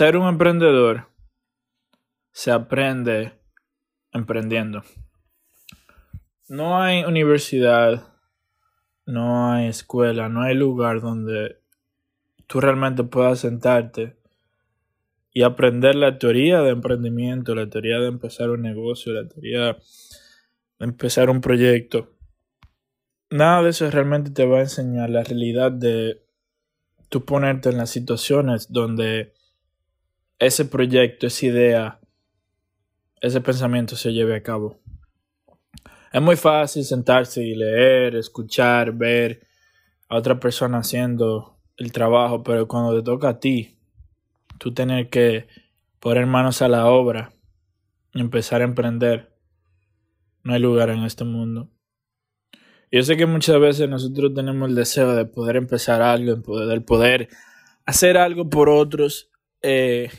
ser un emprendedor se aprende emprendiendo. No hay universidad, no hay escuela, no hay lugar donde tú realmente puedas sentarte y aprender la teoría de emprendimiento, la teoría de empezar un negocio, la teoría de empezar un proyecto. Nada de eso realmente te va a enseñar la realidad de tú ponerte en las situaciones donde ese proyecto, esa idea, ese pensamiento se lleve a cabo. Es muy fácil sentarse y leer, escuchar, ver a otra persona haciendo el trabajo, pero cuando te toca a ti, tú tener que poner manos a la obra y empezar a emprender, no hay lugar en este mundo. Yo sé que muchas veces nosotros tenemos el deseo de poder empezar algo, de poder, poder hacer algo por otros eh,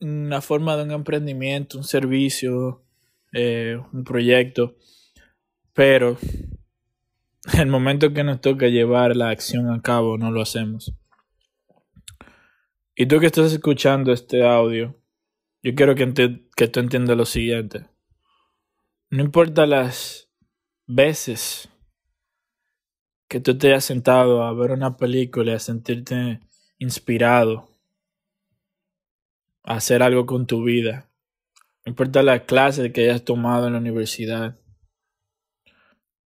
una forma de un emprendimiento, un servicio, eh, un proyecto, pero el momento que nos toca llevar la acción a cabo no lo hacemos. Y tú que estás escuchando este audio, yo quiero que, que tú entiendas lo siguiente. No importa las veces que tú te hayas sentado a ver una película y a sentirte inspirado hacer algo con tu vida. No importa la clase que hayas tomado en la universidad.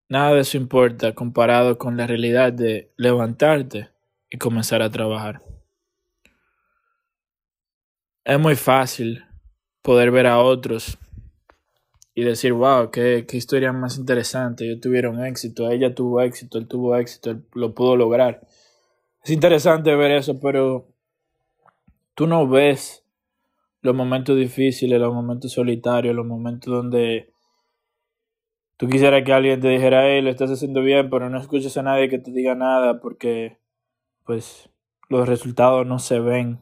Nada de eso importa comparado con la realidad de levantarte y comenzar a trabajar. Es muy fácil poder ver a otros y decir, wow, qué, qué historia más interesante. Ellos tuvieron éxito, ella tuvo éxito, él tuvo éxito, él lo pudo lograr. Es interesante ver eso, pero tú no ves los momentos difíciles, los momentos solitarios, los momentos donde tú quisieras que alguien te dijera, hey, lo estás haciendo bien, pero no escuches a nadie que te diga nada porque, pues, los resultados no se ven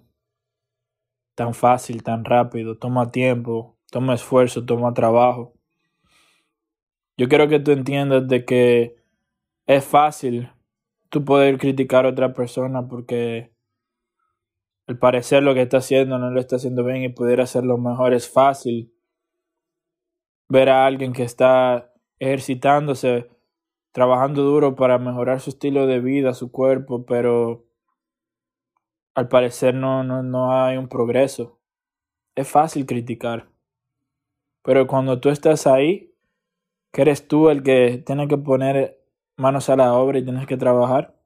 tan fácil, tan rápido, toma tiempo, toma esfuerzo, toma trabajo. Yo quiero que tú entiendas de que es fácil tú poder criticar a otra persona porque al parecer lo que está haciendo no lo está haciendo bien y pudiera hacerlo mejor. Es fácil ver a alguien que está ejercitándose, trabajando duro para mejorar su estilo de vida, su cuerpo, pero al parecer no, no, no hay un progreso. Es fácil criticar. Pero cuando tú estás ahí, que eres tú el que tiene que poner manos a la obra y tienes que trabajar,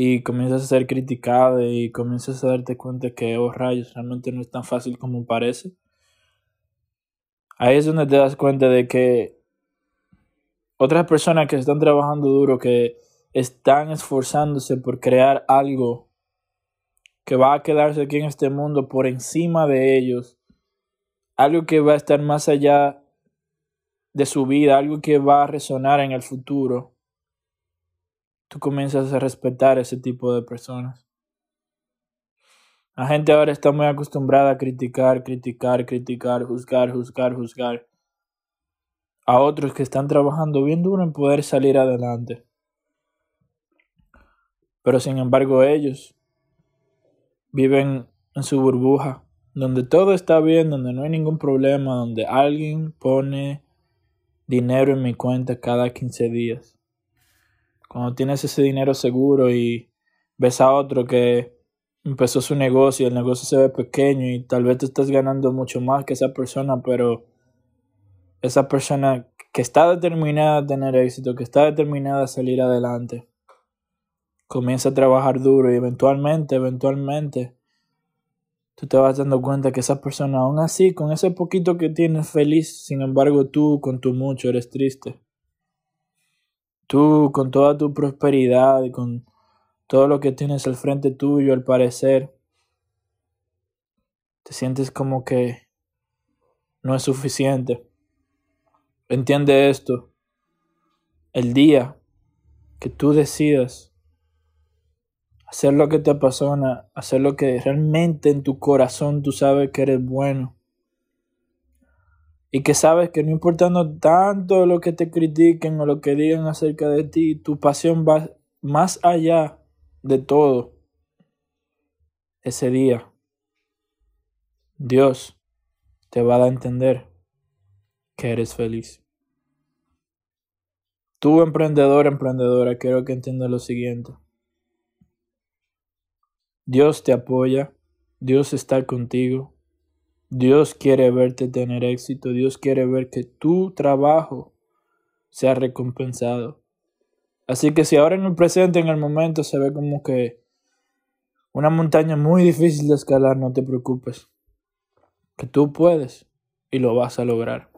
y comienzas a ser criticado y comienzas a darte cuenta que, oh rayos, realmente no es tan fácil como parece. Ahí es donde te das cuenta de que otras personas que están trabajando duro, que están esforzándose por crear algo que va a quedarse aquí en este mundo por encima de ellos, algo que va a estar más allá de su vida, algo que va a resonar en el futuro tú comienzas a respetar ese tipo de personas. La gente ahora está muy acostumbrada a criticar, criticar, criticar, juzgar, juzgar, juzgar a otros que están trabajando bien duro en poder salir adelante. Pero sin embargo ellos viven en su burbuja, donde todo está bien, donde no hay ningún problema, donde alguien pone dinero en mi cuenta cada 15 días. Cuando tienes ese dinero seguro y ves a otro que empezó su negocio y el negocio se ve pequeño y tal vez te estás ganando mucho más que esa persona, pero esa persona que está determinada a tener éxito, que está determinada a salir adelante, comienza a trabajar duro y eventualmente, eventualmente, tú te vas dando cuenta que esa persona, aún así, con ese poquito que tienes feliz, sin embargo tú con tu mucho eres triste. Tú, con toda tu prosperidad y con todo lo que tienes al frente tuyo, al parecer, te sientes como que no es suficiente. Entiende esto. El día que tú decidas hacer lo que te apasiona, hacer lo que realmente en tu corazón tú sabes que eres bueno, y que sabes que no importando tanto lo que te critiquen o lo que digan acerca de ti, tu pasión va más allá de todo ese día. Dios te va a dar a entender que eres feliz. Tú, emprendedor, emprendedora, quiero que entiendas lo siguiente. Dios te apoya, Dios está contigo, Dios quiere verte tener éxito, Dios quiere ver que tu trabajo sea recompensado. Así que si ahora en el presente, en el momento, se ve como que una montaña muy difícil de escalar, no te preocupes, que tú puedes y lo vas a lograr.